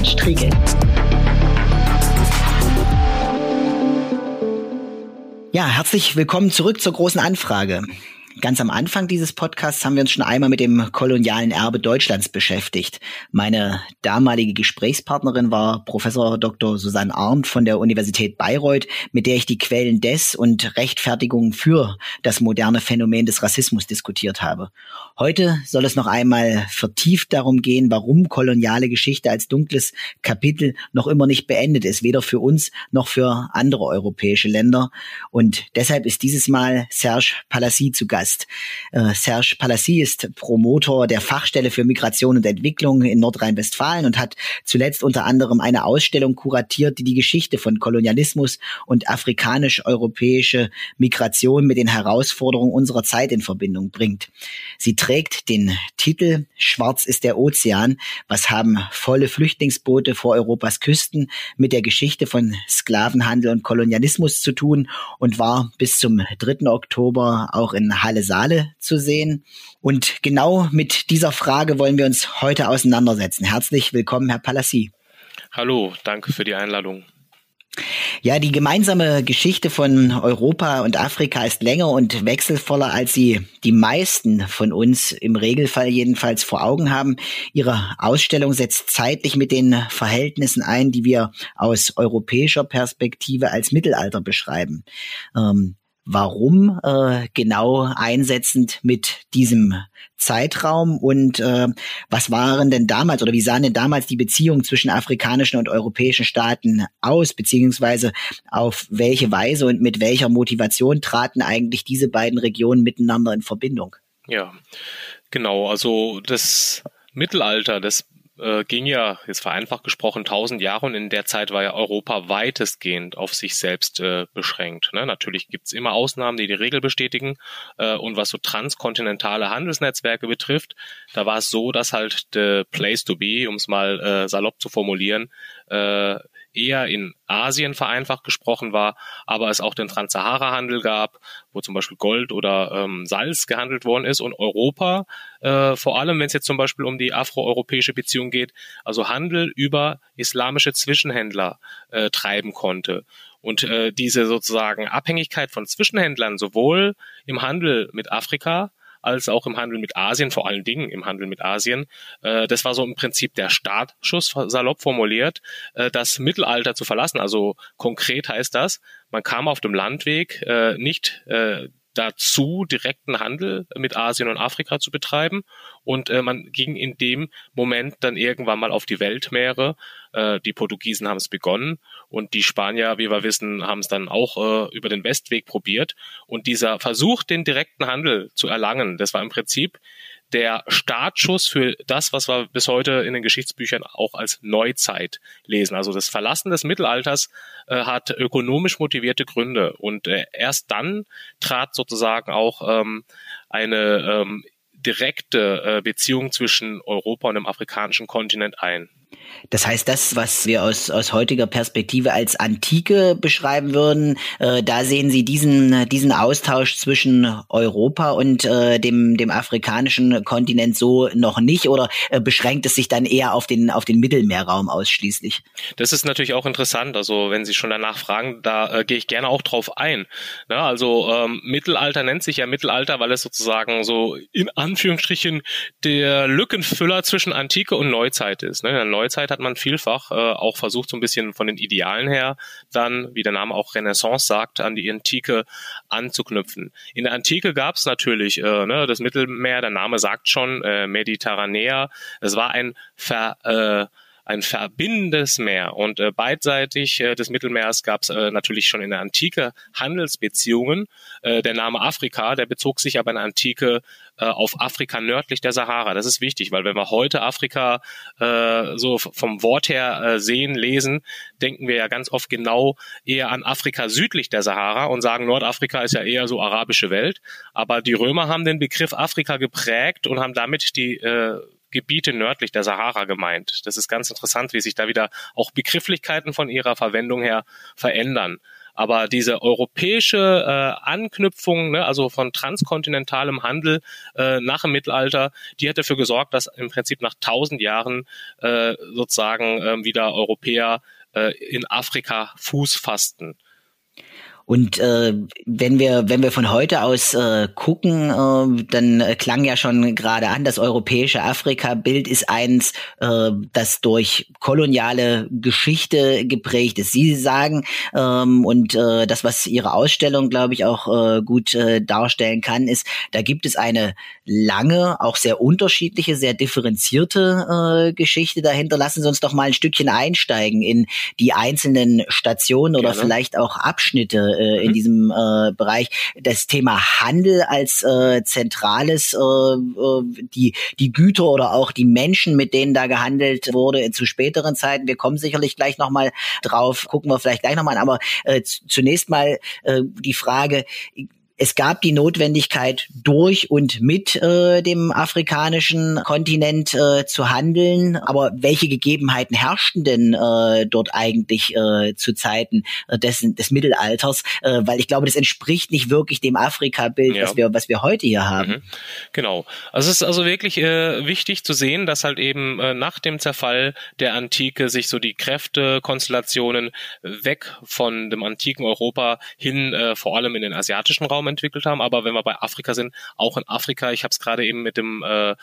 Florian Striegel. Ja, herzlich willkommen zurück zur großen Anfrage. Ganz am Anfang dieses Podcasts haben wir uns schon einmal mit dem kolonialen Erbe Deutschlands beschäftigt. Meine damalige Gesprächspartnerin war Professor Dr. Susanne Arndt von der Universität Bayreuth, mit der ich die Quellen des und Rechtfertigungen für das moderne Phänomen des Rassismus diskutiert habe. Heute soll es noch einmal vertieft darum gehen, warum koloniale Geschichte als dunkles Kapitel noch immer nicht beendet ist, weder für uns noch für andere europäische Länder. Und deshalb ist dieses Mal Serge Palassi zu Gast Gast. Äh, Serge Palassi ist Promotor der Fachstelle für Migration und Entwicklung in Nordrhein-Westfalen und hat zuletzt unter anderem eine Ausstellung kuratiert, die die Geschichte von Kolonialismus und afrikanisch-europäische Migration mit den Herausforderungen unserer Zeit in Verbindung bringt. Sie trägt den Titel Schwarz ist der Ozean. Was haben volle Flüchtlingsboote vor Europas Küsten mit der Geschichte von Sklavenhandel und Kolonialismus zu tun und war bis zum 3. Oktober auch in Halle Saale zu sehen. Und genau mit dieser Frage wollen wir uns heute auseinandersetzen. Herzlich willkommen, Herr Palassi. Hallo, danke für die Einladung. Ja, die gemeinsame Geschichte von Europa und Afrika ist länger und wechselvoller, als sie die meisten von uns im Regelfall jedenfalls vor Augen haben. Ihre Ausstellung setzt zeitlich mit den Verhältnissen ein, die wir aus europäischer Perspektive als Mittelalter beschreiben. Ähm, warum äh, genau einsetzend mit diesem Zeitraum und äh, was waren denn damals oder wie sahen denn damals die Beziehungen zwischen afrikanischen und europäischen Staaten aus, beziehungsweise auf welche Weise und mit welcher Motivation traten eigentlich diese beiden Regionen miteinander in Verbindung? Ja, genau, also das Mittelalter, das äh, ging ja, jetzt vereinfacht gesprochen, tausend Jahre und in der Zeit war ja Europa weitestgehend auf sich selbst äh, beschränkt. Ne? Natürlich gibt's immer Ausnahmen, die die Regel bestätigen. Äh, und was so transkontinentale Handelsnetzwerke betrifft, da war es so, dass halt the place to be, um es mal äh, salopp zu formulieren, äh, eher in Asien vereinfacht gesprochen war, aber es auch den Transsahara-Handel gab, wo zum Beispiel Gold oder ähm, Salz gehandelt worden ist und Europa, äh, vor allem wenn es jetzt zum Beispiel um die afroeuropäische Beziehung geht, also Handel über islamische Zwischenhändler äh, treiben konnte. Und äh, diese sozusagen Abhängigkeit von Zwischenhändlern sowohl im Handel mit Afrika als auch im Handel mit Asien, vor allen Dingen im Handel mit Asien. Äh, das war so im Prinzip der Startschuss, salopp formuliert, äh, das Mittelalter zu verlassen. Also konkret heißt das, man kam auf dem Landweg äh, nicht äh, dazu, direkten Handel mit Asien und Afrika zu betreiben. Und äh, man ging in dem Moment dann irgendwann mal auf die Weltmeere. Äh, die Portugiesen haben es begonnen und die Spanier, wie wir wissen, haben es dann auch äh, über den Westweg probiert. Und dieser Versuch, den direkten Handel zu erlangen, das war im Prinzip der Startschuss für das, was wir bis heute in den Geschichtsbüchern auch als Neuzeit lesen. Also das Verlassen des Mittelalters äh, hat ökonomisch motivierte Gründe und äh, erst dann trat sozusagen auch ähm, eine ähm, direkte äh, Beziehung zwischen Europa und dem afrikanischen Kontinent ein. Das heißt, das, was wir aus, aus heutiger Perspektive als Antike beschreiben würden, äh, da sehen Sie diesen, diesen Austausch zwischen Europa und äh, dem, dem afrikanischen Kontinent so noch nicht oder äh, beschränkt es sich dann eher auf den, auf den Mittelmeerraum ausschließlich? Das ist natürlich auch interessant. Also wenn Sie schon danach fragen, da äh, gehe ich gerne auch drauf ein. Ja, ne, also ähm, Mittelalter nennt sich ja Mittelalter, weil es sozusagen so in Anführungsstrichen der Lückenfüller zwischen Antike und Neuzeit ist. Ne? Neuzeit hat man vielfach äh, auch versucht, so ein bisschen von den Idealen her dann, wie der Name auch Renaissance sagt, an die Antike anzuknüpfen. In der Antike gab es natürlich äh, ne, das Mittelmeer, der Name sagt schon, äh, Mediterranea. Es war ein Ver, äh, ein verbindendes Meer. Und äh, beidseitig äh, des Mittelmeers gab es äh, natürlich schon in der Antike Handelsbeziehungen. Äh, der Name Afrika, der bezog sich aber in der Antike äh, auf Afrika nördlich der Sahara. Das ist wichtig, weil wenn wir heute Afrika äh, so vom Wort her äh, sehen, lesen, denken wir ja ganz oft genau eher an Afrika südlich der Sahara und sagen, Nordafrika ist ja eher so arabische Welt. Aber die Römer haben den Begriff Afrika geprägt und haben damit die äh, Gebiete nördlich der Sahara gemeint. Das ist ganz interessant, wie sich da wieder auch Begrifflichkeiten von ihrer Verwendung her verändern. Aber diese europäische äh, Anknüpfung, ne, also von transkontinentalem Handel äh, nach dem Mittelalter, die hat dafür gesorgt, dass im Prinzip nach tausend Jahren äh, sozusagen äh, wieder Europäer äh, in Afrika Fuß fassten. Und äh, wenn wir wenn wir von heute aus äh, gucken, äh, dann äh, klang ja schon gerade an, das europäische Afrika-Bild ist eins, äh, das durch koloniale Geschichte geprägt ist. Sie sagen ähm, und äh, das, was Ihre Ausstellung, glaube ich, auch äh, gut äh, darstellen kann, ist, da gibt es eine lange, auch sehr unterschiedliche, sehr differenzierte äh, Geschichte dahinter. Lassen Sie uns doch mal ein Stückchen einsteigen in die einzelnen Stationen oder Gerne. vielleicht auch Abschnitte äh, in mhm. diesem äh, Bereich. Das Thema Handel als äh, zentrales, äh, äh, die, die Güter oder auch die Menschen, mit denen da gehandelt wurde zu späteren Zeiten. Wir kommen sicherlich gleich nochmal drauf, gucken wir vielleicht gleich nochmal an. Aber äh, zunächst mal äh, die Frage, es gab die Notwendigkeit, durch und mit äh, dem afrikanischen Kontinent äh, zu handeln. Aber welche Gegebenheiten herrschten denn äh, dort eigentlich äh, zu Zeiten äh, des, des Mittelalters? Äh, weil ich glaube, das entspricht nicht wirklich dem Afrika-Bild, ja. was, wir, was wir heute hier haben. Mhm. Genau. Also es ist also wirklich äh, wichtig zu sehen, dass halt eben äh, nach dem Zerfall der Antike sich so die Kräftekonstellationen weg von dem antiken Europa hin äh, vor allem in den asiatischen Raum entwickelt haben. Aber wenn wir bei Afrika sind, auch in Afrika, ich habe es gerade eben mit dem äh,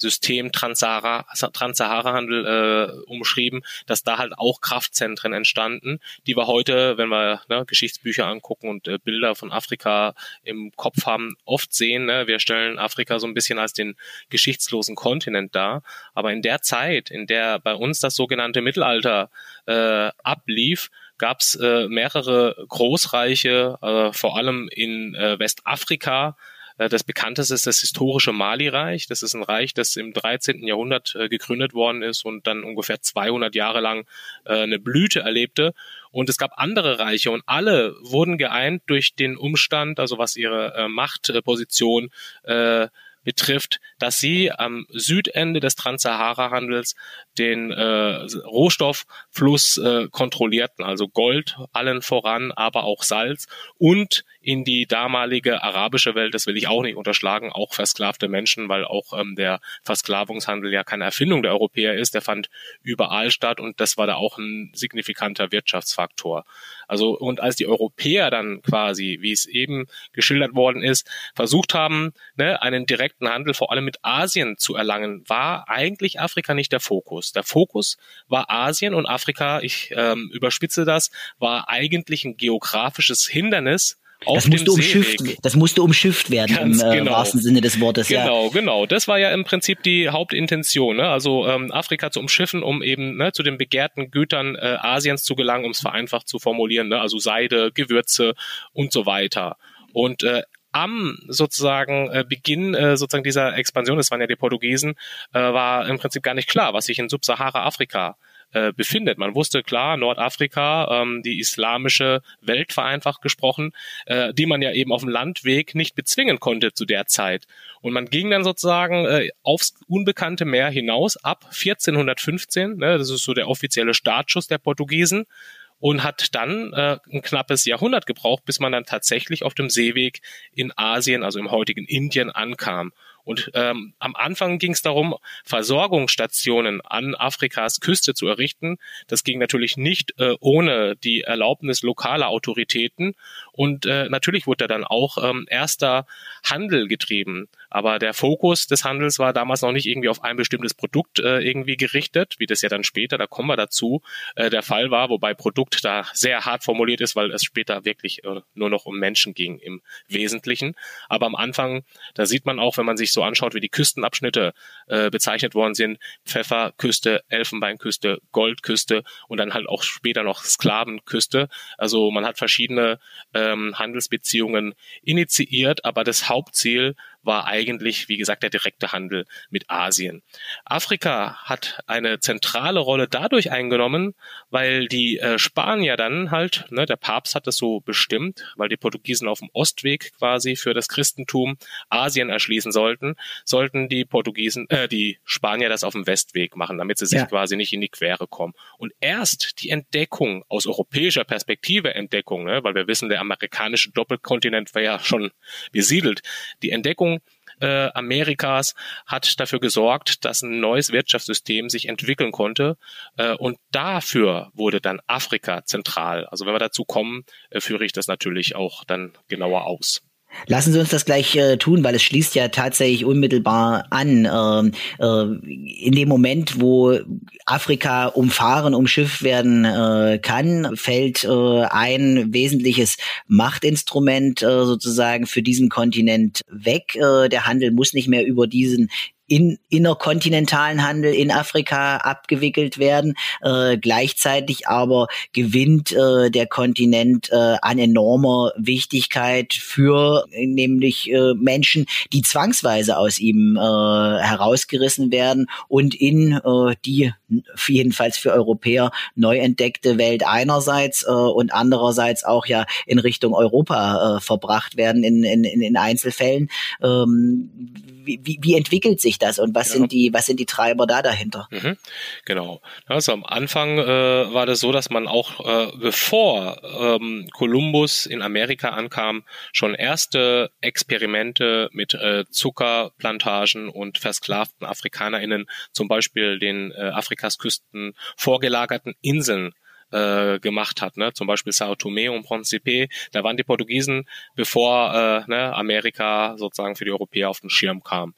System Transsahara-Handel äh, umschrieben, dass da halt auch Kraftzentren entstanden, die wir heute, wenn wir ne, Geschichtsbücher angucken und äh, Bilder von Afrika im Kopf haben, oft sehen. Ne? Wir stellen Afrika so ein bisschen als den geschichtslosen Kontinent dar. Aber in der Zeit, in der bei uns das sogenannte Mittelalter äh, ablief, gab es äh, mehrere Großreiche, äh, vor allem in äh, Westafrika. Äh, das bekannteste ist das historische Mali-Reich. Das ist ein Reich, das im 13. Jahrhundert äh, gegründet worden ist und dann ungefähr 200 Jahre lang äh, eine Blüte erlebte. Und es gab andere Reiche und alle wurden geeint durch den Umstand, also was ihre äh, Machtposition äh, betrifft, dass sie am Südende des Transsahara-Handels den äh, Rohstofffluss äh, kontrollierten, also Gold allen voran, aber auch Salz und in die damalige arabische Welt, das will ich auch nicht unterschlagen, auch versklavte Menschen, weil auch ähm, der Versklavungshandel ja keine Erfindung der Europäer ist, der fand überall statt und das war da auch ein signifikanter Wirtschaftsfaktor. Also und als die Europäer dann quasi, wie es eben geschildert worden ist, versucht haben, ne, einen direkten Handel vor allem mit Asien zu erlangen, war eigentlich Afrika nicht der Fokus. Der Fokus war Asien und Afrika, ich ähm, überspitze das, war eigentlich ein geografisches Hindernis das musste umschifft, das musste umschifft werden Ganz im äh, genau. wahrsten Sinne des Wortes. Genau, ja. genau. Das war ja im Prinzip die Hauptintention, ne? also ähm, Afrika zu umschiffen, um eben ne, zu den begehrten Gütern äh, Asiens zu gelangen, um es vereinfacht zu formulieren, ne? also Seide, Gewürze und so weiter. Und äh, am sozusagen äh, Beginn äh, sozusagen dieser Expansion, das waren ja die Portugiesen, äh, war im Prinzip gar nicht klar, was sich in Subsahara-Afrika äh, befindet. Man wusste klar, Nordafrika, ähm, die islamische Welt vereinfacht gesprochen, äh, die man ja eben auf dem Landweg nicht bezwingen konnte zu der Zeit. Und man ging dann sozusagen äh, aufs unbekannte Meer hinaus ab 1415, ne, das ist so der offizielle Startschuss der Portugiesen, und hat dann äh, ein knappes Jahrhundert gebraucht, bis man dann tatsächlich auf dem Seeweg in Asien, also im heutigen Indien, ankam. Und ähm, am Anfang ging es darum, Versorgungsstationen an Afrikas Küste zu errichten. Das ging natürlich nicht äh, ohne die Erlaubnis lokaler Autoritäten. Und äh, natürlich wurde dann auch ähm, erster Handel getrieben. Aber der Fokus des Handels war damals noch nicht irgendwie auf ein bestimmtes Produkt äh, irgendwie gerichtet, wie das ja dann später, da kommen wir dazu, äh, der Fall war, wobei Produkt da sehr hart formuliert ist, weil es später wirklich äh, nur noch um Menschen ging im Wesentlichen. Aber am Anfang, da sieht man auch, wenn man sich so anschaut, wie die Küstenabschnitte äh, bezeichnet worden sind, Pfefferküste, Elfenbeinküste, Goldküste und dann halt auch später noch Sklavenküste. Also man hat verschiedene ähm, Handelsbeziehungen initiiert, aber das Hauptziel war eigentlich, wie gesagt, der direkte Handel mit Asien. Afrika hat eine zentrale Rolle dadurch eingenommen, weil die äh, Spanier dann halt, ne, der Papst hat das so bestimmt, weil die Portugiesen auf dem Ostweg quasi für das Christentum Asien erschließen sollten, sollten die Portugiesen, äh, die Spanier das auf dem Westweg machen, damit sie sich ja. quasi nicht in die Quere kommen. Und erst die Entdeckung aus europäischer Perspektive Entdeckung, ne, weil wir wissen, der amerikanische Doppelkontinent war ja schon besiedelt. Die Entdeckung äh, Amerikas hat dafür gesorgt, dass ein neues Wirtschaftssystem sich entwickeln konnte. Äh, und dafür wurde dann Afrika zentral. Also wenn wir dazu kommen, äh, führe ich das natürlich auch dann genauer aus. Lassen Sie uns das gleich äh, tun, weil es schließt ja tatsächlich unmittelbar an. Ähm, äh, in dem Moment, wo Afrika umfahren, umschifft werden äh, kann, fällt äh, ein wesentliches Machtinstrument äh, sozusagen für diesen Kontinent weg. Äh, der Handel muss nicht mehr über diesen in innerkontinentalen Handel in Afrika abgewickelt werden. Äh, gleichzeitig aber gewinnt äh, der Kontinent äh, an enormer Wichtigkeit für nämlich äh, Menschen, die zwangsweise aus ihm äh, herausgerissen werden und in äh, die jedenfalls für Europäer neu entdeckte Welt einerseits äh, und andererseits auch ja in Richtung Europa äh, verbracht werden in, in, in Einzelfällen. Ähm, wie, wie entwickelt sich das und was ja. sind die, was sind die Treiber da dahinter? Mhm. Genau. Also am Anfang äh, war das so, dass man auch äh, bevor ähm, Kolumbus in Amerika ankam, schon erste Experimente mit äh, Zuckerplantagen und versklavten AfrikanerInnen, zum Beispiel den äh, Afrikas Küsten vorgelagerten Inseln äh, gemacht hat, ne? zum Beispiel Sao Tome und Principe, da waren die Portugiesen, bevor äh, ne, Amerika sozusagen für die Europäer auf den Schirm kam.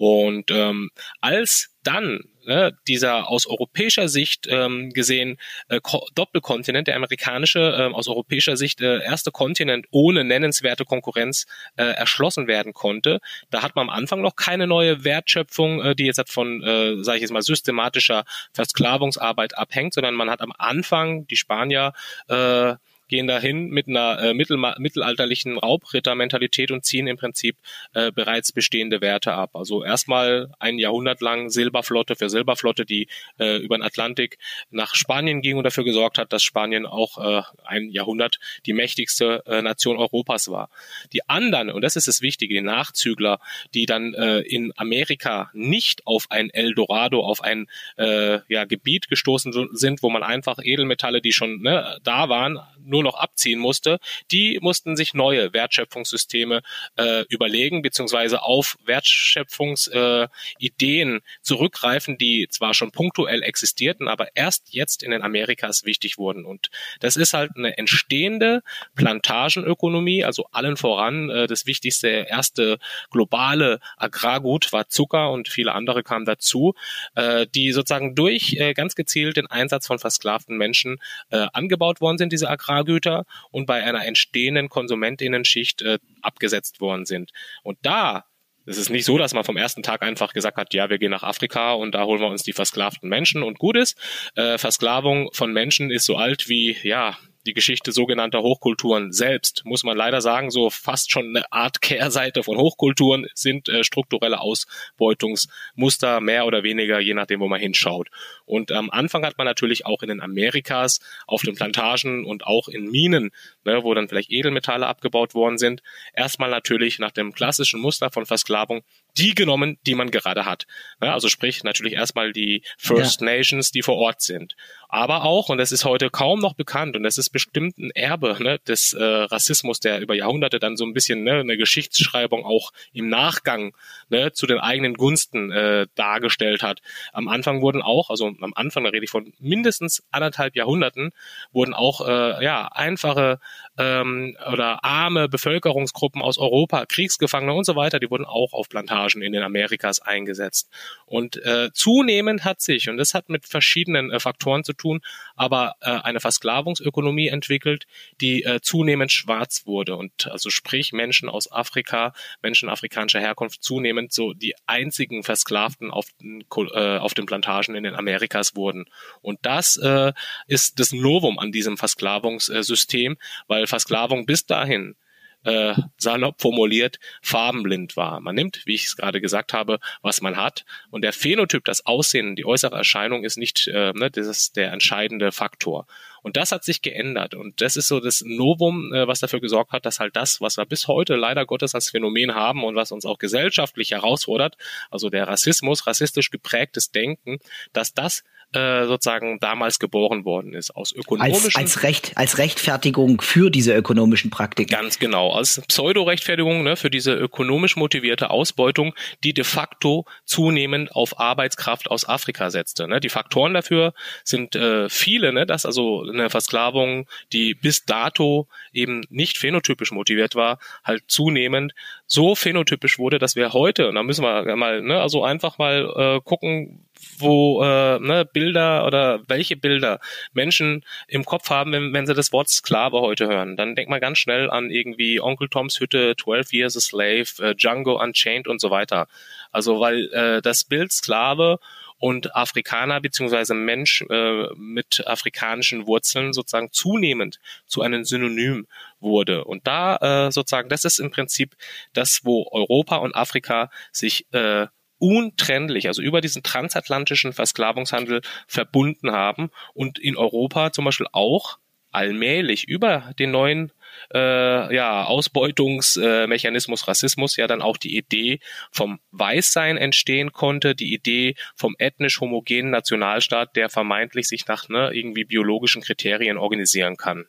Und ähm, als dann ne, dieser aus europäischer Sicht ähm, gesehen äh, Doppelkontinent, der amerikanische, äh, aus europäischer Sicht äh, erste Kontinent ohne nennenswerte Konkurrenz äh, erschlossen werden konnte. Da hat man am Anfang noch keine neue Wertschöpfung, äh, die jetzt von, äh, sage ich jetzt mal, systematischer Versklavungsarbeit abhängt, sondern man hat am Anfang die Spanier äh, gehen dahin mit einer äh, mittel, mittelalterlichen Raubrittermentalität und ziehen im Prinzip äh, bereits bestehende Werte ab. Also erstmal ein Jahrhundert lang Silberflotte für Silberflotte, die äh, über den Atlantik nach Spanien ging und dafür gesorgt hat, dass Spanien auch äh, ein Jahrhundert die mächtigste äh, Nation Europas war. Die anderen, und das ist das Wichtige, die Nachzügler, die dann äh, in Amerika nicht auf ein Eldorado, auf ein äh, ja, Gebiet gestoßen sind, wo man einfach Edelmetalle, die schon ne, da waren, nur noch abziehen musste, die mussten sich neue Wertschöpfungssysteme äh, überlegen, beziehungsweise auf Wertschöpfungsideen äh, zurückgreifen, die zwar schon punktuell existierten, aber erst jetzt in den Amerikas wichtig wurden. Und das ist halt eine entstehende Plantagenökonomie, also allen voran äh, das wichtigste erste globale Agrargut war Zucker und viele andere kamen dazu, äh, die sozusagen durch äh, ganz gezielt den Einsatz von versklavten Menschen äh, angebaut worden sind, diese Agrargüter Agrargüter und bei einer entstehenden Konsumentinnenschicht äh, abgesetzt worden sind. Und da es ist nicht so, dass man vom ersten Tag einfach gesagt hat, ja, wir gehen nach Afrika und da holen wir uns die versklavten Menschen und gut ist. Äh, Versklavung von Menschen ist so alt wie, ja, die Geschichte sogenannter Hochkulturen selbst, muss man leider sagen, so fast schon eine Art Kehrseite von Hochkulturen sind äh, strukturelle Ausbeutungsmuster, mehr oder weniger, je nachdem, wo man hinschaut. Und am Anfang hat man natürlich auch in den Amerikas, auf den Plantagen und auch in Minen, ne, wo dann vielleicht Edelmetalle abgebaut worden sind, erstmal natürlich nach dem klassischen Muster von Versklavung die genommen, die man gerade hat. Ja, also sprich natürlich erstmal die First ja. Nations, die vor Ort sind. Aber auch, und das ist heute kaum noch bekannt, und das ist bestimmt ein Erbe ne, des äh, Rassismus, der über Jahrhunderte dann so ein bisschen ne, eine Geschichtsschreibung auch im Nachgang ne, zu den eigenen Gunsten äh, dargestellt hat. Am Anfang wurden auch, also am Anfang, da rede ich von mindestens anderthalb Jahrhunderten, wurden auch äh, ja einfache ähm, oder arme Bevölkerungsgruppen aus Europa, Kriegsgefangene und so weiter, die wurden auch auf Plantagen in den Amerikas eingesetzt. Und äh, zunehmend hat sich, und das hat mit verschiedenen äh, Faktoren zu tun, aber äh, eine Versklavungsökonomie entwickelt, die äh, zunehmend schwarz wurde und also sprich Menschen aus Afrika, Menschen afrikanischer Herkunft zunehmend so die einzigen Versklavten auf den, äh, auf den Plantagen in den Amerikas wurden. Und das äh, ist das Novum an diesem Versklavungssystem, weil Versklavung bis dahin äh, salopp formuliert, farbenblind war. Man nimmt, wie ich es gerade gesagt habe, was man hat und der Phänotyp, das Aussehen, die äußere Erscheinung ist nicht äh, ne, das ist der entscheidende Faktor. Und das hat sich geändert. Und das ist so das Novum, äh, was dafür gesorgt hat, dass halt das, was wir bis heute leider Gottes als Phänomen haben und was uns auch gesellschaftlich herausfordert, also der Rassismus, rassistisch geprägtes Denken, dass das äh, sozusagen damals geboren worden ist. Aus ökonomischen. Als, als, Recht, als Rechtfertigung für diese ökonomischen Praktiken. Ganz genau. Als Pseudo-Rechtfertigung ne, für diese ökonomisch motivierte Ausbeutung, die de facto zunehmend auf Arbeitskraft aus Afrika setzte. Ne. Die Faktoren dafür sind äh, viele, ne, dass also eine Versklavung, die bis dato eben nicht phänotypisch motiviert war, halt zunehmend so phänotypisch wurde, dass wir heute, und da müssen wir mal, ne, also einfach mal äh, gucken, wo äh, ne, Bilder oder welche Bilder Menschen im Kopf haben, wenn, wenn sie das Wort Sklave heute hören. Dann denkt man ganz schnell an irgendwie Onkel Toms Hütte, 12 Years a Slave, äh, Django Unchained und so weiter. Also weil äh, das Bild Sklave und Afrikaner beziehungsweise Mensch äh, mit afrikanischen Wurzeln sozusagen zunehmend zu einem Synonym wurde. Und da äh, sozusagen, das ist im Prinzip das, wo Europa und Afrika sich äh, untrennlich, also über diesen transatlantischen Versklavungshandel verbunden haben und in Europa zum Beispiel auch allmählich über den neuen äh, ja, Ausbeutungsmechanismus Rassismus ja dann auch die Idee vom Weißsein entstehen konnte, die Idee vom ethnisch homogenen Nationalstaat, der vermeintlich sich nach ne, irgendwie biologischen Kriterien organisieren kann.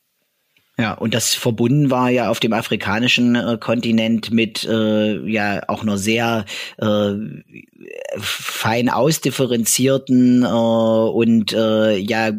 Ja, und das verbunden war ja auf dem afrikanischen äh, Kontinent mit äh, ja auch einer sehr äh, fein ausdifferenzierten äh, und äh, ja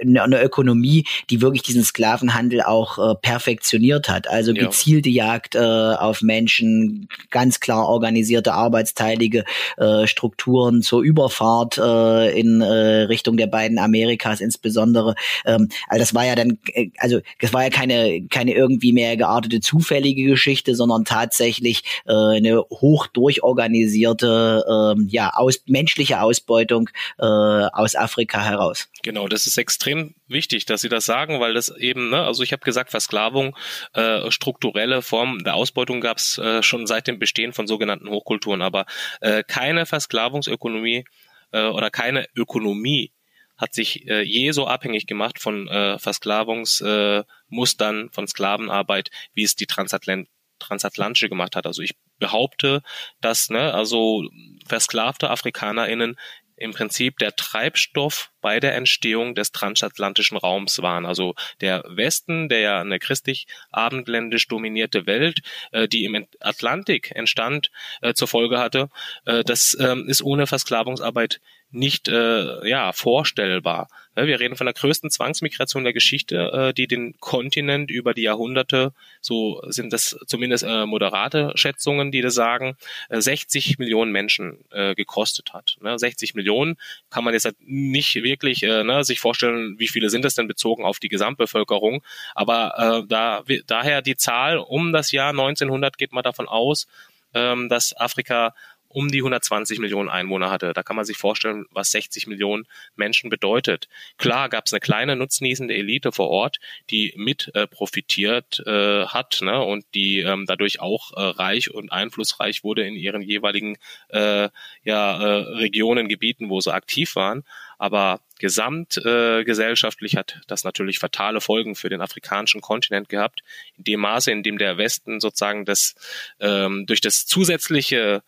eine Ökonomie, die wirklich diesen Sklavenhandel auch äh, perfektioniert hat. Also ja. gezielte Jagd äh, auf Menschen, ganz klar organisierte arbeitsteilige äh, Strukturen zur Überfahrt äh, in äh, Richtung der beiden Amerikas insbesondere. Ähm, also das war ja dann, äh, also das war ja keine keine irgendwie mehr geartete zufällige Geschichte, sondern tatsächlich äh, eine hoch durchorganisierte, äh, ja aus menschliche Ausbeutung äh, aus Afrika heraus. Genau, das ist extrem wichtig, dass Sie das sagen, weil das eben, ne, also ich habe gesagt, Versklavung, äh, strukturelle Form der Ausbeutung gab es äh, schon seit dem Bestehen von sogenannten Hochkulturen, aber äh, keine Versklavungsökonomie äh, oder keine Ökonomie hat sich äh, je so abhängig gemacht von äh, Versklavungsmustern, äh, von Sklavenarbeit, wie es die Transatlant transatlantische gemacht hat. Also ich behaupte, dass ne, also versklavte AfrikanerInnen im Prinzip der Treibstoff bei der Entstehung des transatlantischen Raums waren. Also der Westen, der ja eine christlich-abendländisch dominierte Welt, äh, die im Atlantik entstand, äh, zur Folge hatte, äh, das ähm, ist ohne Versklavungsarbeit nicht äh, ja vorstellbar. Wir reden von der größten Zwangsmigration der Geschichte, äh, die den Kontinent über die Jahrhunderte, so sind das zumindest äh, moderate Schätzungen, die das sagen, äh, 60 Millionen Menschen äh, gekostet hat. Ne? 60 Millionen kann man jetzt halt nicht wirklich äh, ne, sich vorstellen, wie viele sind das denn bezogen auf die Gesamtbevölkerung. Aber äh, da, daher die Zahl um das Jahr 1900 geht man davon aus, ähm, dass Afrika um die 120 Millionen Einwohner hatte. Da kann man sich vorstellen, was 60 Millionen Menschen bedeutet. Klar gab es eine kleine nutznießende Elite vor Ort, die mit äh, profitiert äh, hat ne, und die ähm, dadurch auch äh, reich und einflussreich wurde in ihren jeweiligen äh, ja, äh, Regionen, Gebieten, wo sie aktiv waren. Aber gesamtgesellschaftlich äh, hat das natürlich fatale Folgen für den afrikanischen Kontinent gehabt, in dem Maße, in dem der Westen sozusagen das ähm, durch das zusätzliche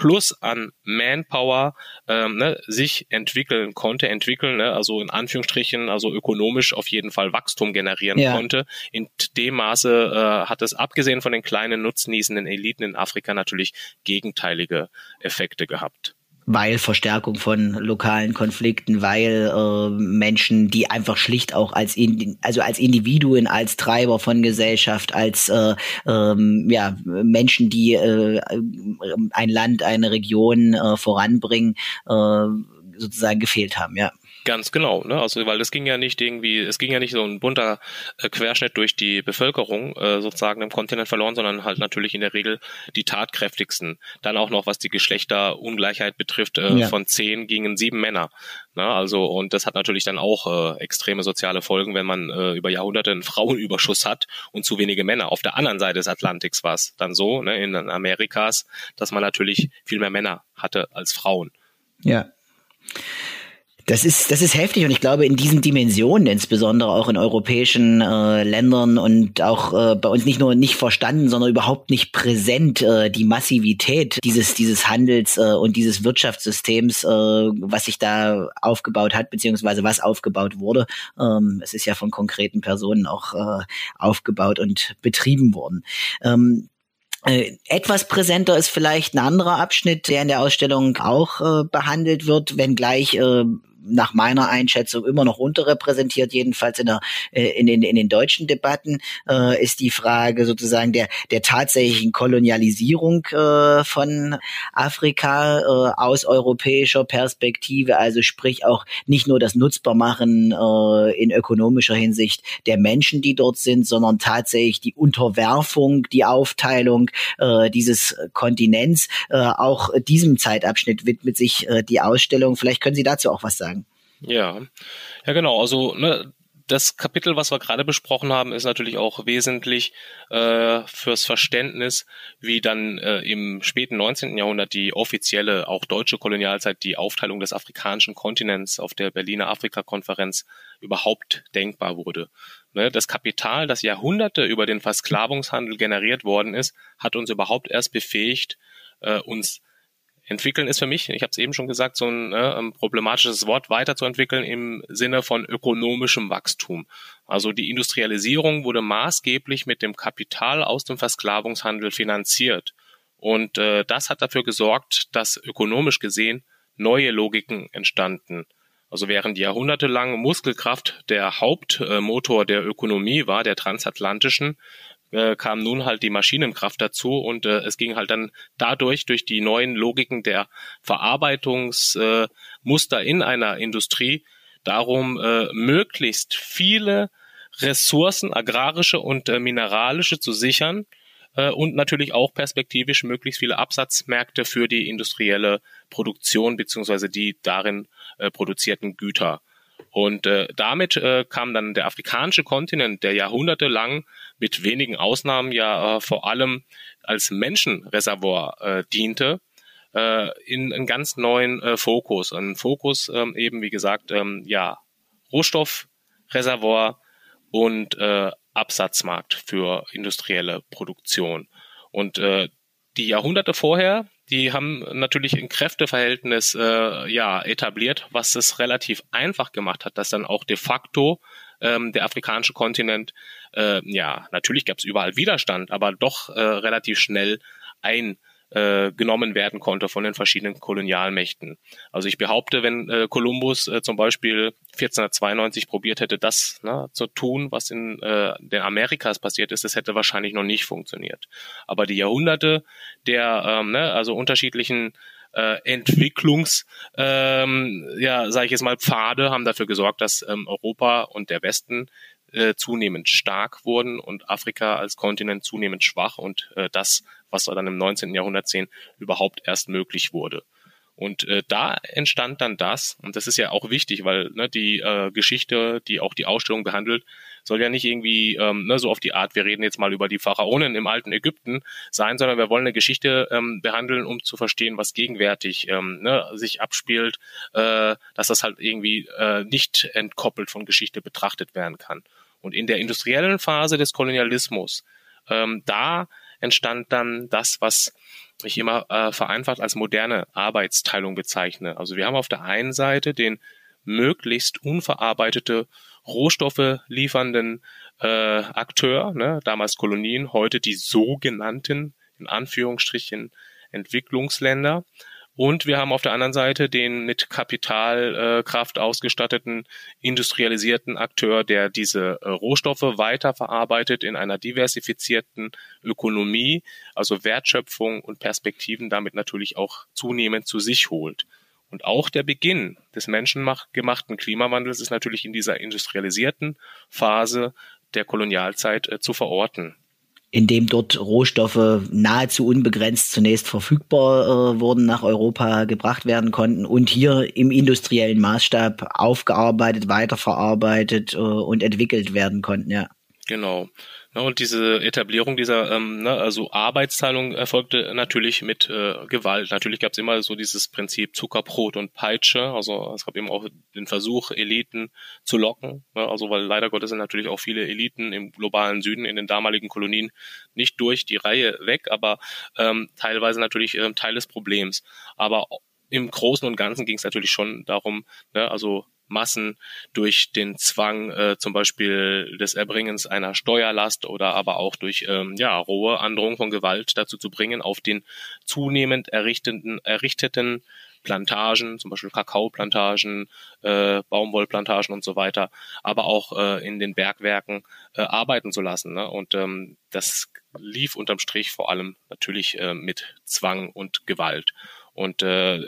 plus an Manpower ähm, ne, sich entwickeln konnte, entwickeln, ne, also in Anführungsstrichen, also ökonomisch auf jeden Fall Wachstum generieren ja. konnte. In dem Maße äh, hat es abgesehen von den kleinen nutznießenden Eliten in Afrika natürlich gegenteilige Effekte gehabt weil Verstärkung von lokalen Konflikten, weil äh, Menschen, die einfach schlicht auch als in, also als Individuen, als Treiber von Gesellschaft, als äh, ähm, ja Menschen, die äh, ein Land, eine Region äh, voranbringen, äh, sozusagen gefehlt haben, ja. Ganz genau, ne? Also weil es ging ja nicht irgendwie, es ging ja nicht so ein bunter äh, Querschnitt durch die Bevölkerung äh, sozusagen im Kontinent verloren, sondern halt natürlich in der Regel die tatkräftigsten. Dann auch noch, was die Geschlechterungleichheit betrifft, äh, ja. von zehn gingen sieben Männer. Ne? Also und das hat natürlich dann auch äh, extreme soziale Folgen, wenn man äh, über Jahrhunderte einen Frauenüberschuss hat und zu wenige Männer. Auf der anderen Seite des Atlantiks war es dann so, ne, in Amerikas, dass man natürlich viel mehr Männer hatte als Frauen. Ja. Das ist, das ist heftig und ich glaube, in diesen Dimensionen, insbesondere auch in europäischen äh, Ländern und auch äh, bei uns nicht nur nicht verstanden, sondern überhaupt nicht präsent, äh, die Massivität dieses, dieses Handels äh, und dieses Wirtschaftssystems, äh, was sich da aufgebaut hat, beziehungsweise was aufgebaut wurde. Ähm, es ist ja von konkreten Personen auch äh, aufgebaut und betrieben worden. Ähm, äh, etwas präsenter ist vielleicht ein anderer Abschnitt, der in der Ausstellung auch äh, behandelt wird, wenngleich äh, nach meiner Einschätzung immer noch unterrepräsentiert, jedenfalls in, der, äh, in, den, in den deutschen Debatten, äh, ist die Frage sozusagen der, der tatsächlichen Kolonialisierung äh, von Afrika äh, aus europäischer Perspektive, also sprich auch nicht nur das Nutzbarmachen äh, in ökonomischer Hinsicht der Menschen, die dort sind, sondern tatsächlich die Unterwerfung, die Aufteilung äh, dieses Kontinents. Äh, auch diesem Zeitabschnitt widmet sich äh, die Ausstellung. Vielleicht können Sie dazu auch was sagen. Ja, ja genau. Also ne, das Kapitel, was wir gerade besprochen haben, ist natürlich auch wesentlich äh, fürs Verständnis, wie dann äh, im späten 19. Jahrhundert die offizielle, auch deutsche Kolonialzeit, die Aufteilung des afrikanischen Kontinents auf der Berliner Afrika-Konferenz überhaupt denkbar wurde. Ne, das Kapital, das Jahrhunderte über den Versklavungshandel generiert worden ist, hat uns überhaupt erst befähigt, äh, uns Entwickeln ist für mich, ich habe es eben schon gesagt, so ein äh, problematisches Wort weiterzuentwickeln im Sinne von ökonomischem Wachstum. Also die Industrialisierung wurde maßgeblich mit dem Kapital aus dem Versklavungshandel finanziert. Und äh, das hat dafür gesorgt, dass ökonomisch gesehen neue Logiken entstanden. Also während jahrhundertelang Muskelkraft der Hauptmotor der Ökonomie war, der transatlantischen, äh, kam nun halt die Maschinenkraft dazu und äh, es ging halt dann dadurch durch die neuen Logiken der Verarbeitungsmuster äh, in einer Industrie darum, äh, möglichst viele Ressourcen, agrarische und äh, mineralische zu sichern äh, und natürlich auch perspektivisch möglichst viele Absatzmärkte für die industrielle Produktion beziehungsweise die darin äh, produzierten Güter. Und äh, damit äh, kam dann der afrikanische Kontinent, der jahrhundertelang mit wenigen Ausnahmen ja äh, vor allem als Menschenreservoir äh, diente, äh, in einen ganz neuen äh, Fokus. Ein Fokus ähm, eben, wie gesagt, ähm, ja, Rohstoffreservoir und äh, Absatzmarkt für industrielle Produktion. Und äh, die Jahrhunderte vorher, die haben natürlich ein Kräfteverhältnis äh, ja etabliert, was es relativ einfach gemacht hat, dass dann auch de facto ähm, der afrikanische Kontinent äh, ja natürlich gab es überall Widerstand, aber doch äh, relativ schnell ein äh, genommen werden konnte von den verschiedenen Kolonialmächten. Also ich behaupte, wenn äh, Kolumbus äh, zum Beispiel 1492 probiert hätte, das ne, zu tun, was in äh, den Amerikas passiert ist, das hätte wahrscheinlich noch nicht funktioniert. Aber die Jahrhunderte der ähm, ne, also unterschiedlichen äh, Entwicklungs, ähm, ja, sage ich jetzt mal, Pfade haben dafür gesorgt, dass ähm, Europa und der Westen äh, zunehmend stark wurden und Afrika als Kontinent zunehmend schwach und äh, das, was wir dann im 19. Jahrhundert sehen, überhaupt erst möglich wurde. Und äh, da entstand dann das, und das ist ja auch wichtig, weil ne, die äh, Geschichte, die auch die Ausstellung behandelt, soll ja nicht irgendwie ähm, ne, so auf die Art, wir reden jetzt mal über die Pharaonen im alten Ägypten sein, sondern wir wollen eine Geschichte ähm, behandeln, um zu verstehen, was gegenwärtig ähm, ne, sich abspielt, äh, dass das halt irgendwie äh, nicht entkoppelt von Geschichte betrachtet werden kann. Und in der industriellen Phase des Kolonialismus, ähm, da entstand dann das, was ich immer äh, vereinfacht als moderne Arbeitsteilung bezeichne. Also wir haben auf der einen Seite den möglichst unverarbeitete Rohstoffe liefernden äh, Akteur, ne, damals Kolonien, heute die sogenannten, in Anführungsstrichen, Entwicklungsländer. Und wir haben auf der anderen Seite den mit Kapitalkraft äh, ausgestatteten industrialisierten Akteur, der diese äh, Rohstoffe weiterverarbeitet in einer diversifizierten Ökonomie, also Wertschöpfung und Perspektiven damit natürlich auch zunehmend zu sich holt. Und auch der Beginn des menschengemachten Klimawandels ist natürlich in dieser industrialisierten Phase der Kolonialzeit äh, zu verorten in dem dort Rohstoffe nahezu unbegrenzt zunächst verfügbar äh, wurden, nach Europa gebracht werden konnten und hier im industriellen Maßstab aufgearbeitet, weiterverarbeitet äh, und entwickelt werden konnten, ja. Genau. Ja, und diese Etablierung dieser ähm, ne, also Arbeitsteilung erfolgte natürlich mit äh, Gewalt. Natürlich gab es immer so dieses Prinzip Zuckerbrot und Peitsche. Also es gab eben auch den Versuch, Eliten zu locken. Ne, also weil leider Gottes sind natürlich auch viele Eliten im globalen Süden in den damaligen Kolonien nicht durch die Reihe weg, aber ähm, teilweise natürlich ähm, Teil des Problems. Aber im Großen und Ganzen ging es natürlich schon darum, ne, also Massen durch den Zwang äh, zum Beispiel des Erbringens einer Steuerlast oder aber auch durch ähm, ja, rohe Androhung von Gewalt dazu zu bringen, auf den zunehmend errichteten, errichteten Plantagen, zum Beispiel Kakaoplantagen, äh, Baumwollplantagen und so weiter, aber auch äh, in den Bergwerken äh, arbeiten zu lassen. Ne? Und ähm, das lief unterm Strich vor allem natürlich äh, mit Zwang und Gewalt. Und äh,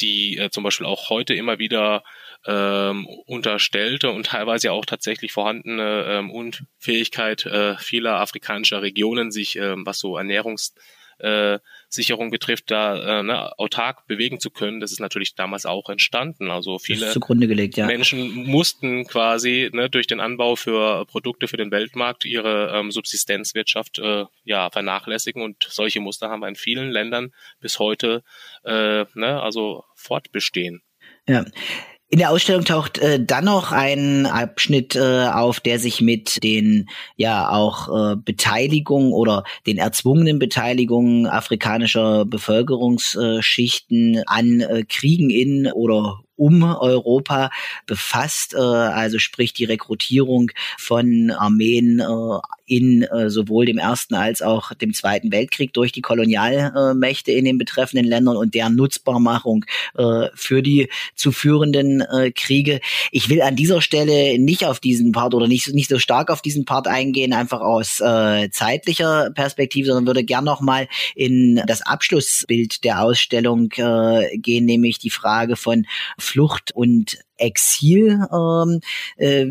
die äh, zum Beispiel auch heute immer wieder ähm, unterstellte und teilweise auch tatsächlich vorhandene ähm, Unfähigkeit äh, vieler afrikanischer Regionen, sich, ähm, was so Ernährungs äh, Sicherung betrifft, da äh, ne, autark bewegen zu können, das ist natürlich damals auch entstanden. Also viele gelegt, ja. Menschen mussten quasi ne, durch den Anbau für Produkte für den Weltmarkt ihre ähm, Subsistenzwirtschaft äh, ja vernachlässigen und solche Muster haben wir in vielen Ländern bis heute äh, ne, also fortbestehen. Ja. In der Ausstellung taucht äh, dann noch ein Abschnitt äh, auf, der sich mit den ja auch äh, Beteiligungen oder den erzwungenen Beteiligungen afrikanischer Bevölkerungsschichten an äh, Kriegen in oder um Europa befasst, äh, also sprich die Rekrutierung von Armeen äh, in äh, sowohl dem Ersten als auch dem Zweiten Weltkrieg durch die Kolonialmächte in den betreffenden Ländern und deren Nutzbarmachung für die zu führenden Kriege. Ich will an dieser Stelle nicht auf diesen Part oder nicht, nicht so stark auf diesen Part eingehen, einfach aus zeitlicher Perspektive, sondern würde gern noch mal in das Abschlussbild der Ausstellung gehen, nämlich die Frage von Flucht und Exil, ähm, äh,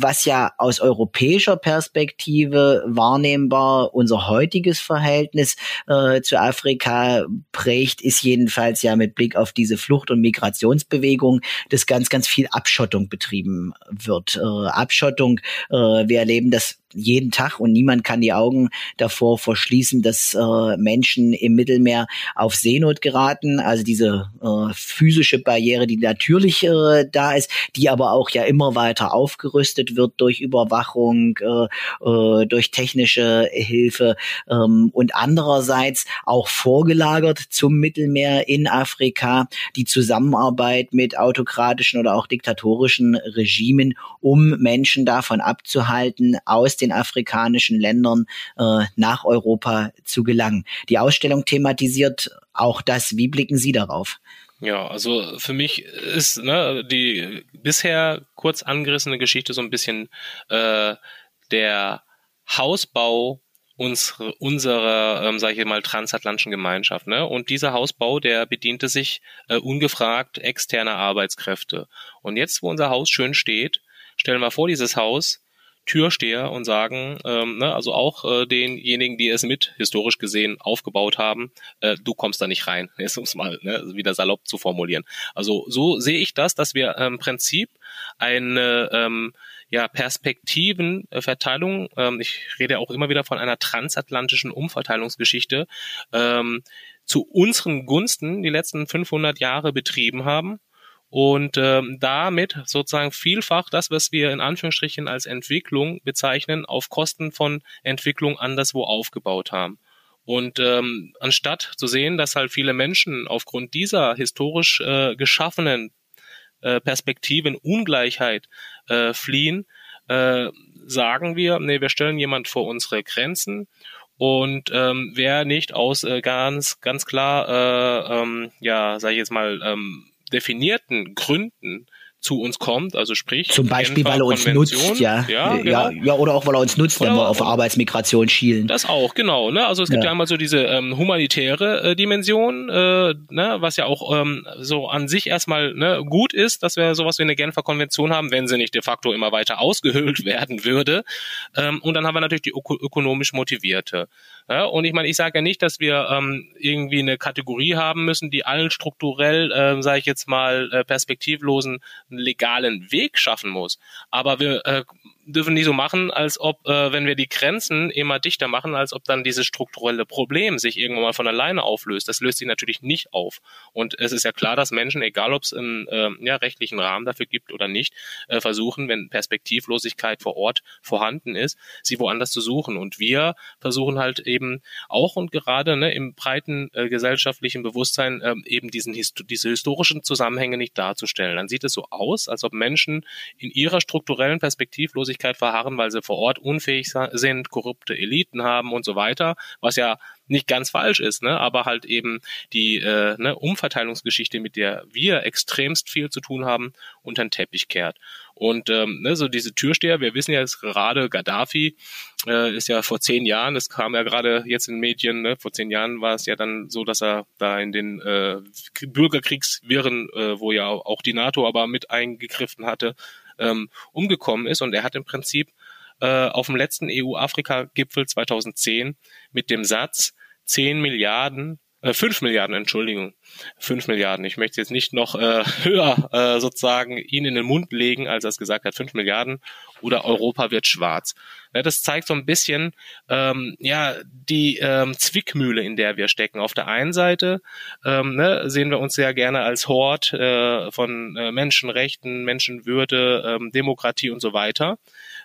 was ja aus europäischer Perspektive wahrnehmbar unser heutiges Verhältnis äh, zu Afrika prägt, ist jedenfalls ja mit Blick auf diese Flucht- und Migrationsbewegung, dass ganz, ganz viel Abschottung betrieben wird. Äh, Abschottung, äh, wir erleben das jeden Tag und niemand kann die Augen davor verschließen, dass äh, Menschen im Mittelmeer auf Seenot geraten. Also diese äh, physische Barriere, die natürlich äh, da ist, die aber auch ja immer weiter aufgerüstet wird durch Überwachung, äh, äh, durch technische Hilfe ähm, und andererseits auch vorgelagert zum Mittelmeer in Afrika die Zusammenarbeit mit autokratischen oder auch diktatorischen Regimen, um Menschen davon abzuhalten, aus den afrikanischen Ländern äh, nach Europa zu gelangen. Die Ausstellung thematisiert auch das. Wie blicken Sie darauf? Ja, also für mich ist ne, die bisher kurz angerissene Geschichte so ein bisschen äh, der Hausbau unsere, unserer, ähm, sage ich mal, transatlantischen Gemeinschaft. Ne? Und dieser Hausbau, der bediente sich äh, ungefragt externer Arbeitskräfte. Und jetzt, wo unser Haus schön steht, stellen wir vor, dieses Haus Türsteher und sagen, ähm, ne, also auch äh, denjenigen, die es mit historisch gesehen aufgebaut haben, äh, du kommst da nicht rein, jetzt um es mal ne, wieder salopp zu formulieren. Also so sehe ich das, dass wir im Prinzip eine ähm, ja, Perspektivenverteilung, ähm, ich rede auch immer wieder von einer transatlantischen Umverteilungsgeschichte, ähm, zu unseren Gunsten die letzten 500 Jahre betrieben haben und ähm, damit sozusagen vielfach das, was wir in Anführungsstrichen als Entwicklung bezeichnen, auf Kosten von Entwicklung anderswo aufgebaut haben. Und ähm, anstatt zu sehen, dass halt viele Menschen aufgrund dieser historisch äh, geschaffenen äh, Perspektiven Ungleichheit äh, fliehen, äh, sagen wir, nee, wir stellen jemand vor unsere Grenzen und ähm, wer nicht aus äh, ganz ganz klar äh, ähm, ja sage ich jetzt mal ähm, definierten Gründen zu uns kommt, also sprich zum Beispiel, weil er uns nutzt, ja, ja, genau. ja, ja, oder auch weil er uns nutzt, oder, wenn wir auf Arbeitsmigration schielen. Das auch, genau. Ne? Also es gibt ja, ja einmal so diese ähm, humanitäre äh, Dimension, äh, ne? was ja auch ähm, so an sich erstmal ne, gut ist, dass wir sowas wie eine Genfer Konvention haben, wenn sie nicht de facto immer weiter ausgehöhlt werden würde. Ähm, und dann haben wir natürlich die öko ökonomisch motivierte. Ja? Und ich meine, ich sage ja nicht, dass wir ähm, irgendwie eine Kategorie haben müssen, die allen strukturell, äh, sage ich jetzt mal, äh, perspektivlosen legalen Weg schaffen muss. Aber wir äh, dürfen nicht so machen, als ob, äh, wenn wir die Grenzen immer dichter machen, als ob dann dieses strukturelle Problem sich irgendwann mal von alleine auflöst. Das löst sich natürlich nicht auf. Und es ist ja klar, dass Menschen, egal ob es einen äh, ja, rechtlichen Rahmen dafür gibt oder nicht, äh, versuchen, wenn Perspektivlosigkeit vor Ort vorhanden ist, sie woanders zu suchen. Und wir versuchen halt eben auch und gerade ne, im breiten äh, gesellschaftlichen Bewusstsein äh, eben diesen diese historischen Zusammenhänge nicht darzustellen. Dann sieht es so aus, als ob Menschen in ihrer strukturellen Perspektivlosigkeit Ungerechtigkeit verharren, weil sie vor Ort unfähig sind, korrupte Eliten haben und so weiter, was ja nicht ganz falsch ist, ne? aber halt eben die äh, ne, Umverteilungsgeschichte, mit der wir extremst viel zu tun haben, unter den Teppich kehrt. Und ähm, ne, so diese Türsteher, wir wissen ja jetzt gerade, Gaddafi äh, ist ja vor zehn Jahren, das kam ja gerade jetzt in den Medien, ne, vor zehn Jahren war es ja dann so, dass er da in den äh, Bürgerkriegswirren, äh, wo ja auch die NATO aber mit eingegriffen hatte, ähm, umgekommen ist. Und er hat im Prinzip äh, auf dem letzten EU-Afrika-Gipfel 2010 mit dem Satz 10 Milliarden äh, 5 Milliarden, Entschuldigung, 5 Milliarden. Ich möchte jetzt nicht noch äh, höher äh, sozusagen ihn in den Mund legen, als er es gesagt hat, 5 Milliarden oder Europa wird schwarz. Ja, das zeigt so ein bisschen ähm, ja die ähm, Zwickmühle, in der wir stecken. Auf der einen Seite ähm, ne, sehen wir uns sehr gerne als Hort äh, von äh, Menschenrechten, Menschenwürde, ähm, Demokratie und so weiter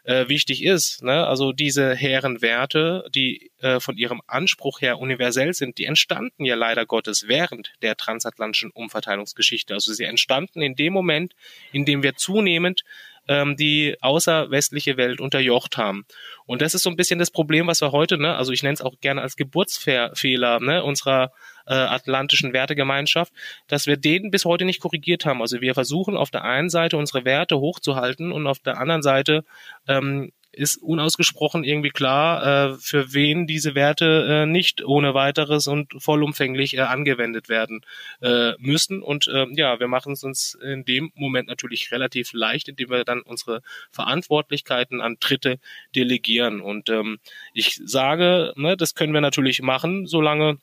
äh, wichtig ist. Ne? Also diese hehren Werte, die äh, von ihrem Anspruch her universell sind, die entstanden ja leider Gottes während der transatlantischen Umverteilungsgeschichte. Also sie entstanden in dem Moment, in dem wir zunehmend ähm, die außerwestliche Welt unterjocht haben. Und das ist so ein bisschen das Problem, was wir heute, ne, also ich nenne es auch gerne als Geburtsfehler ne, unserer äh, atlantischen Wertegemeinschaft, dass wir den bis heute nicht korrigiert haben. Also wir versuchen auf der einen Seite unsere Werte hochzuhalten und auf der anderen Seite ähm, ist unausgesprochen irgendwie klar, äh, für wen diese Werte äh, nicht ohne weiteres und vollumfänglich äh, angewendet werden äh, müssen. Und äh, ja, wir machen es uns in dem Moment natürlich relativ leicht, indem wir dann unsere Verantwortlichkeiten an Dritte delegieren. Und ähm, ich sage, ne, das können wir natürlich machen, solange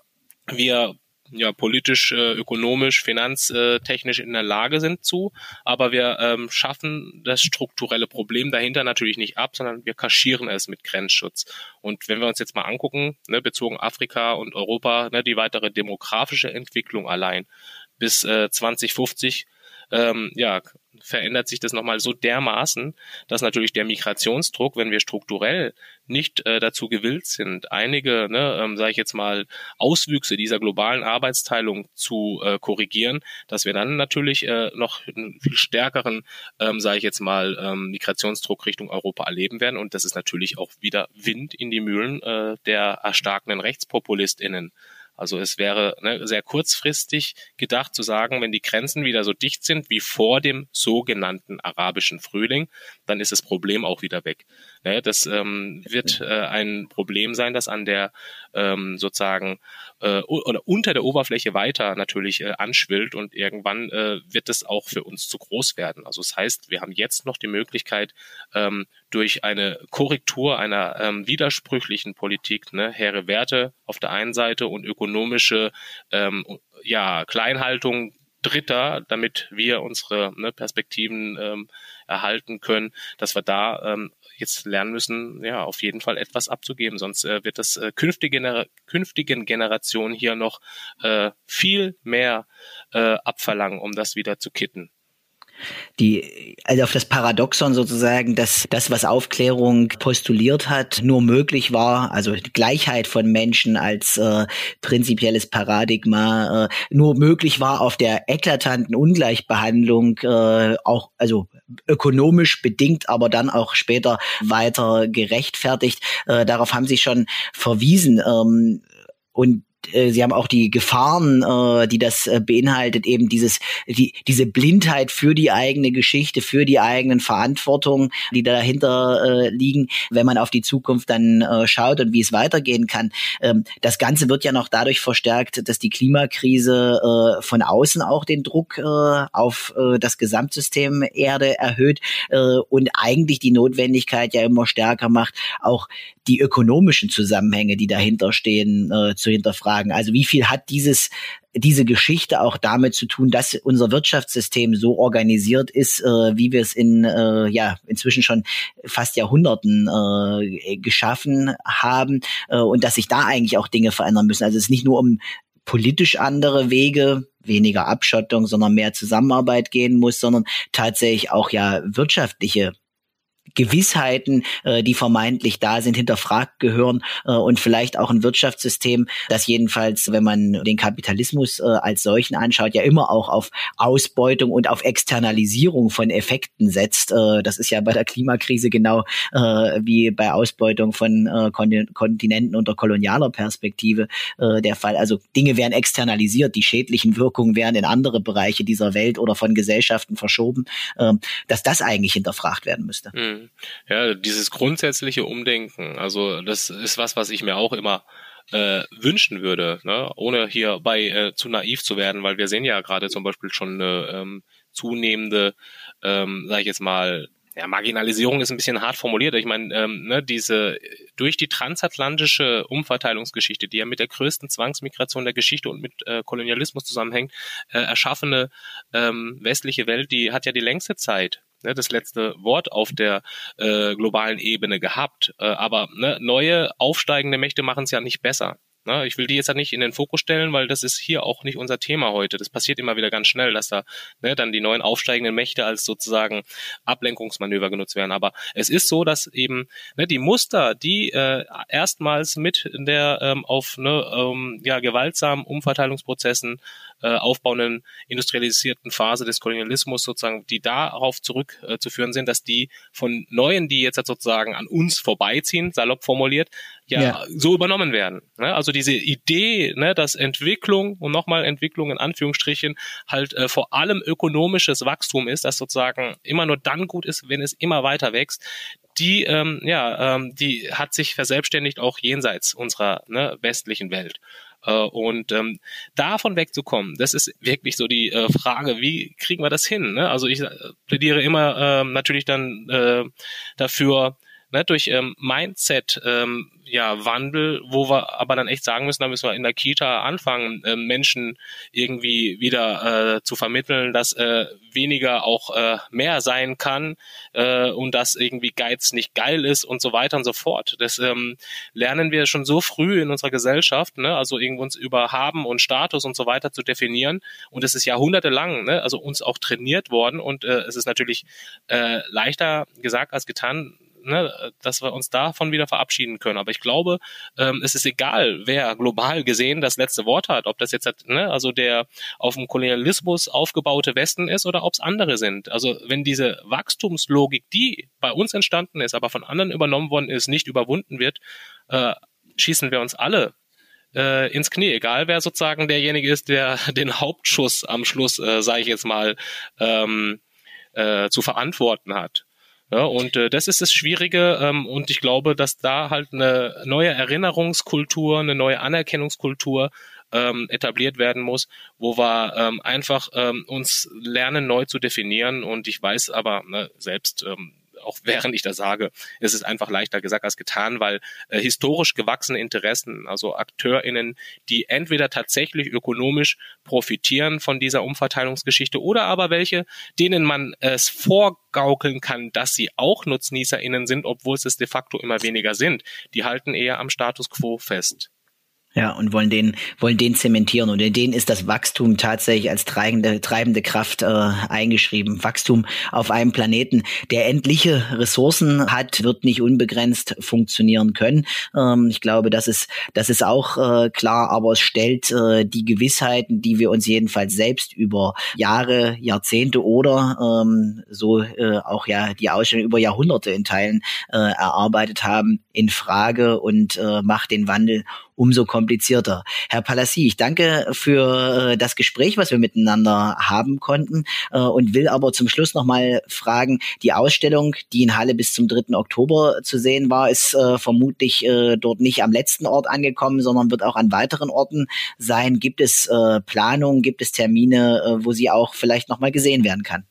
wir ja politisch, äh, ökonomisch, finanztechnisch in der Lage sind zu. Aber wir ähm, schaffen das strukturelle Problem dahinter natürlich nicht ab, sondern wir kaschieren es mit Grenzschutz. Und wenn wir uns jetzt mal angucken, ne, bezogen Afrika und Europa, ne, die weitere demografische Entwicklung allein bis äh, 2050 ähm, ja, verändert sich das nochmal so dermaßen, dass natürlich der Migrationsdruck, wenn wir strukturell nicht äh, dazu gewillt sind, einige, ne, ähm, sage ich jetzt mal, Auswüchse dieser globalen Arbeitsteilung zu äh, korrigieren, dass wir dann natürlich äh, noch einen viel stärkeren, ähm, sage ich jetzt mal, ähm, Migrationsdruck Richtung Europa erleben werden. Und das ist natürlich auch wieder Wind in die Mühlen äh, der erstarkenden RechtspopulistInnen. Also es wäre ne, sehr kurzfristig gedacht zu sagen, wenn die Grenzen wieder so dicht sind wie vor dem sogenannten arabischen Frühling, dann ist das Problem auch wieder weg. Ne, das ähm, wird äh, ein Problem sein, das an der ähm, sozusagen äh, oder unter der Oberfläche weiter natürlich äh, anschwillt und irgendwann äh, wird es auch für uns zu groß werden. Also das heißt, wir haben jetzt noch die Möglichkeit, ähm, durch eine Korrektur einer ähm, widersprüchlichen Politik, ne, hehre Werte auf der einen Seite und ökonomische ähm, ja, Kleinhaltung Dritter, damit wir unsere ne, Perspektiven ähm, erhalten können, dass wir da ähm, jetzt lernen müssen, ja, auf jeden Fall etwas abzugeben, sonst äh, wird das äh, künftige, künftigen Generationen hier noch äh, viel mehr äh, abverlangen, um das wieder zu kitten die, also auf das Paradoxon sozusagen, dass das, was Aufklärung postuliert hat, nur möglich war, also die Gleichheit von Menschen als äh, prinzipielles Paradigma, äh, nur möglich war auf der eklatanten Ungleichbehandlung, äh, auch, also ökonomisch bedingt, aber dann auch später weiter gerechtfertigt. Äh, darauf haben sie schon verwiesen. Ähm, und Sie haben auch die Gefahren, äh, die das äh, beinhaltet, eben dieses, die, diese Blindheit für die eigene Geschichte, für die eigenen Verantwortung, die dahinter äh, liegen, wenn man auf die Zukunft dann äh, schaut und wie es weitergehen kann. Ähm, das Ganze wird ja noch dadurch verstärkt, dass die Klimakrise äh, von außen auch den Druck äh, auf äh, das Gesamtsystem Erde erhöht äh, und eigentlich die Notwendigkeit ja immer stärker macht, auch die ökonomischen Zusammenhänge, die dahinter stehen, äh, zu hinterfragen. Also wie viel hat dieses diese Geschichte auch damit zu tun, dass unser Wirtschaftssystem so organisiert ist, äh, wie wir es in äh, ja inzwischen schon fast Jahrhunderten äh, geschaffen haben äh, und dass sich da eigentlich auch Dinge verändern müssen. Also es ist nicht nur um politisch andere Wege, weniger Abschottung, sondern mehr Zusammenarbeit gehen muss, sondern tatsächlich auch ja wirtschaftliche Gewissheiten, äh, die vermeintlich da sind, hinterfragt gehören äh, und vielleicht auch ein Wirtschaftssystem, das jedenfalls, wenn man den Kapitalismus äh, als solchen anschaut, ja immer auch auf Ausbeutung und auf Externalisierung von Effekten setzt. Äh, das ist ja bei der Klimakrise genau äh, wie bei Ausbeutung von äh, Kontinenten unter kolonialer Perspektive äh, der Fall. Also Dinge werden externalisiert, die schädlichen Wirkungen werden in andere Bereiche dieser Welt oder von Gesellschaften verschoben, äh, dass das eigentlich hinterfragt werden müsste. Mhm. Ja, dieses grundsätzliche Umdenken, also das ist was, was ich mir auch immer äh, wünschen würde, ne? ohne hierbei äh, zu naiv zu werden, weil wir sehen ja gerade zum Beispiel schon eine ähm, zunehmende, ähm, sage ich jetzt mal, ja, Marginalisierung ist ein bisschen hart formuliert. Ich meine, ähm, ne, diese durch die transatlantische Umverteilungsgeschichte, die ja mit der größten Zwangsmigration der Geschichte und mit äh, Kolonialismus zusammenhängt, äh, erschaffene ähm, westliche Welt, die hat ja die längste Zeit ne, das letzte Wort auf der äh, globalen Ebene gehabt. Äh, aber ne, neue aufsteigende Mächte machen es ja nicht besser. Ne? Ich will die jetzt ja nicht in den Fokus stellen, weil das ist hier auch nicht unser Thema heute. Das passiert immer wieder ganz schnell, dass da ne, dann die neuen aufsteigenden Mächte als sozusagen Ablenkungsmanöver genutzt werden. Aber es ist so, dass eben ne, die Muster, die äh, erstmals mit der ähm, auf ne, ähm, ja, gewaltsamen Umverteilungsprozessen äh, aufbauenden industrialisierten Phase des Kolonialismus sozusagen, die darauf zurückzuführen äh, sind, dass die von Neuen, die jetzt sozusagen an uns vorbeiziehen, salopp formuliert, ja, ja. so übernommen werden. Ne? Also diese Idee, ne, dass Entwicklung und nochmal Entwicklung in Anführungsstrichen halt äh, vor allem ökonomisches Wachstum ist, das sozusagen immer nur dann gut ist, wenn es immer weiter wächst, die, ähm, ja, ähm, die hat sich verselbstständigt auch jenseits unserer ne, westlichen Welt. Äh, und ähm, davon wegzukommen, das ist wirklich so die äh, Frage, wie kriegen wir das hin? Ne? Also ich äh, plädiere immer äh, natürlich dann äh, dafür, ne, durch ähm, Mindset ähm, ja, Wandel, wo wir aber dann echt sagen müssen, da müssen wir in der Kita anfangen, äh, Menschen irgendwie wieder äh, zu vermitteln, dass äh, weniger auch äh, mehr sein kann äh, und dass irgendwie Geiz nicht geil ist und so weiter und so fort. Das ähm, lernen wir schon so früh in unserer Gesellschaft, ne? also irgendwo uns über Haben und Status und so weiter zu definieren und es ist jahrhundertelang, ne? also uns auch trainiert worden und äh, es ist natürlich äh, leichter gesagt als getan, ne, dass wir uns davon wieder verabschieden können. Aber ich glaube, ähm, es ist egal, wer global gesehen das letzte Wort hat, ob das jetzt ne, also der auf dem Kolonialismus aufgebaute Westen ist oder ob es andere sind. Also wenn diese Wachstumslogik, die bei uns entstanden ist, aber von anderen übernommen worden ist, nicht überwunden wird, äh, schießen wir uns alle äh, ins Knie, egal wer sozusagen derjenige ist, der den Hauptschuss am Schluss, äh, sage ich jetzt mal, ähm, äh, zu verantworten hat. Ja, und äh, das ist das Schwierige ähm, und ich glaube, dass da halt eine neue Erinnerungskultur, eine neue Anerkennungskultur ähm, etabliert werden muss, wo wir ähm, einfach ähm, uns lernen, neu zu definieren. Und ich weiß aber ne, selbst, ähm, auch während ich das sage, ist es einfach leichter gesagt als getan, weil äh, historisch gewachsene Interessen, also AkteurInnen, die entweder tatsächlich ökonomisch profitieren von dieser Umverteilungsgeschichte oder aber welche, denen man es vorgaukeln kann, dass sie auch NutznießerInnen sind, obwohl es de facto immer weniger sind, die halten eher am Status quo fest. Ja, und wollen den, wollen den zementieren. Und in denen ist das Wachstum tatsächlich als treibende, treibende Kraft äh, eingeschrieben. Wachstum auf einem Planeten, der endliche Ressourcen hat, wird nicht unbegrenzt funktionieren können. Ähm, ich glaube, das ist, das ist auch äh, klar, aber es stellt äh, die Gewissheiten, die wir uns jedenfalls selbst über Jahre, Jahrzehnte oder ähm, so äh, auch ja die Ausstellung über Jahrhunderte in Teilen äh, erarbeitet haben, in Frage und äh, macht den Wandel umso komplizierter. Herr Palassi, ich danke für äh, das Gespräch, was wir miteinander haben konnten äh, und will aber zum Schluss nochmal fragen, die Ausstellung, die in Halle bis zum 3. Oktober zu sehen war, ist äh, vermutlich dort nicht am letzten Ort angekommen, sondern wird auch an weiteren Orten sein. Gibt es Planungen, gibt es Termine, wo sie auch vielleicht nochmal gesehen werden kann?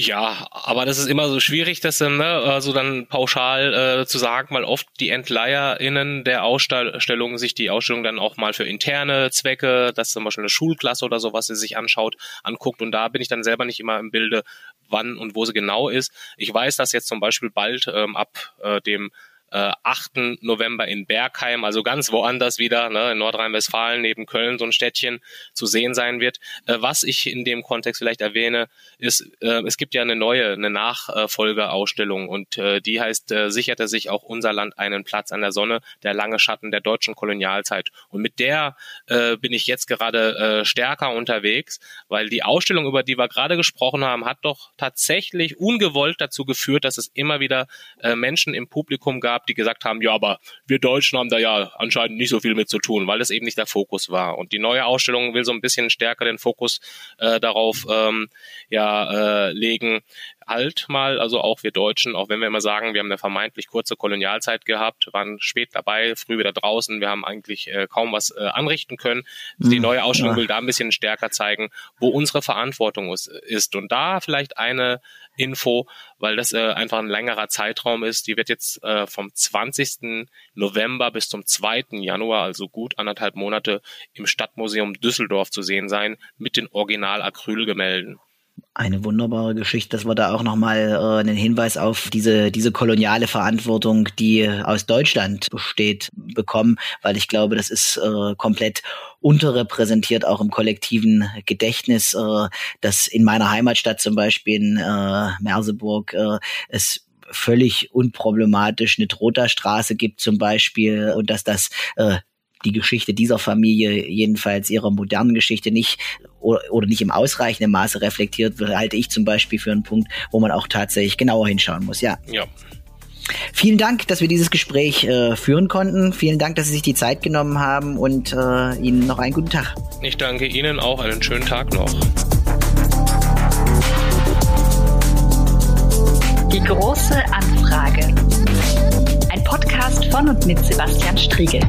Ja, aber das ist immer so schwierig, das ne, also dann pauschal äh, zu sagen, weil oft die EntleiherInnen der Ausstellung sich die Ausstellung dann auch mal für interne Zwecke, dass zum Beispiel eine Schulklasse oder sowas sie sich anschaut, anguckt und da bin ich dann selber nicht immer im Bilde, wann und wo sie genau ist. Ich weiß, dass jetzt zum Beispiel bald ähm, ab äh, dem äh, 8. November in Bergheim, also ganz woanders wieder, ne, in Nordrhein-Westfalen neben Köln, so ein Städtchen zu sehen sein wird. Äh, was ich in dem Kontext vielleicht erwähne, ist, äh, es gibt ja eine neue, eine Nachfolgeausstellung und äh, die heißt, äh, sicherte sich auch unser Land einen Platz an der Sonne, der lange Schatten der deutschen Kolonialzeit. Und mit der äh, bin ich jetzt gerade äh, stärker unterwegs, weil die Ausstellung, über die wir gerade gesprochen haben, hat doch tatsächlich ungewollt dazu geführt, dass es immer wieder äh, Menschen im Publikum gab, gab, die gesagt haben, ja, aber wir Deutschen haben da ja anscheinend nicht so viel mit zu tun, weil es eben nicht der Fokus war. Und die neue Ausstellung will so ein bisschen stärker den Fokus äh, darauf ähm, ja, äh, legen, halt mal, also auch wir Deutschen, auch wenn wir immer sagen, wir haben eine vermeintlich kurze Kolonialzeit gehabt, waren spät dabei, früh wieder draußen, wir haben eigentlich äh, kaum was äh, anrichten können. Die hm, neue Ausstellung ja. will da ein bisschen stärker zeigen, wo unsere Verantwortung ist. Und da vielleicht eine Info, weil das äh, einfach ein längerer Zeitraum ist. Die wird jetzt äh, vom 20. November bis zum 2. Januar, also gut anderthalb Monate, im Stadtmuseum Düsseldorf zu sehen sein mit den Original-Acrylgemälden eine wunderbare Geschichte, dass wir da auch nochmal äh, einen Hinweis auf diese, diese koloniale Verantwortung, die aus Deutschland besteht, bekommen, weil ich glaube, das ist äh, komplett unterrepräsentiert auch im kollektiven Gedächtnis, äh, dass in meiner Heimatstadt zum Beispiel in äh, Merseburg äh, es völlig unproblematisch eine Trotterstraße gibt zum Beispiel und dass das äh, die Geschichte dieser Familie, jedenfalls ihrer modernen Geschichte, nicht oder, oder nicht im ausreichenden Maße reflektiert wird, halte ich zum Beispiel für einen Punkt, wo man auch tatsächlich genauer hinschauen muss. Ja. Ja. Vielen Dank, dass wir dieses Gespräch äh, führen konnten. Vielen Dank, dass Sie sich die Zeit genommen haben und äh, Ihnen noch einen guten Tag. Ich danke Ihnen auch einen schönen Tag noch. Die große Anfrage. Ein Podcast von und mit Sebastian Striegel.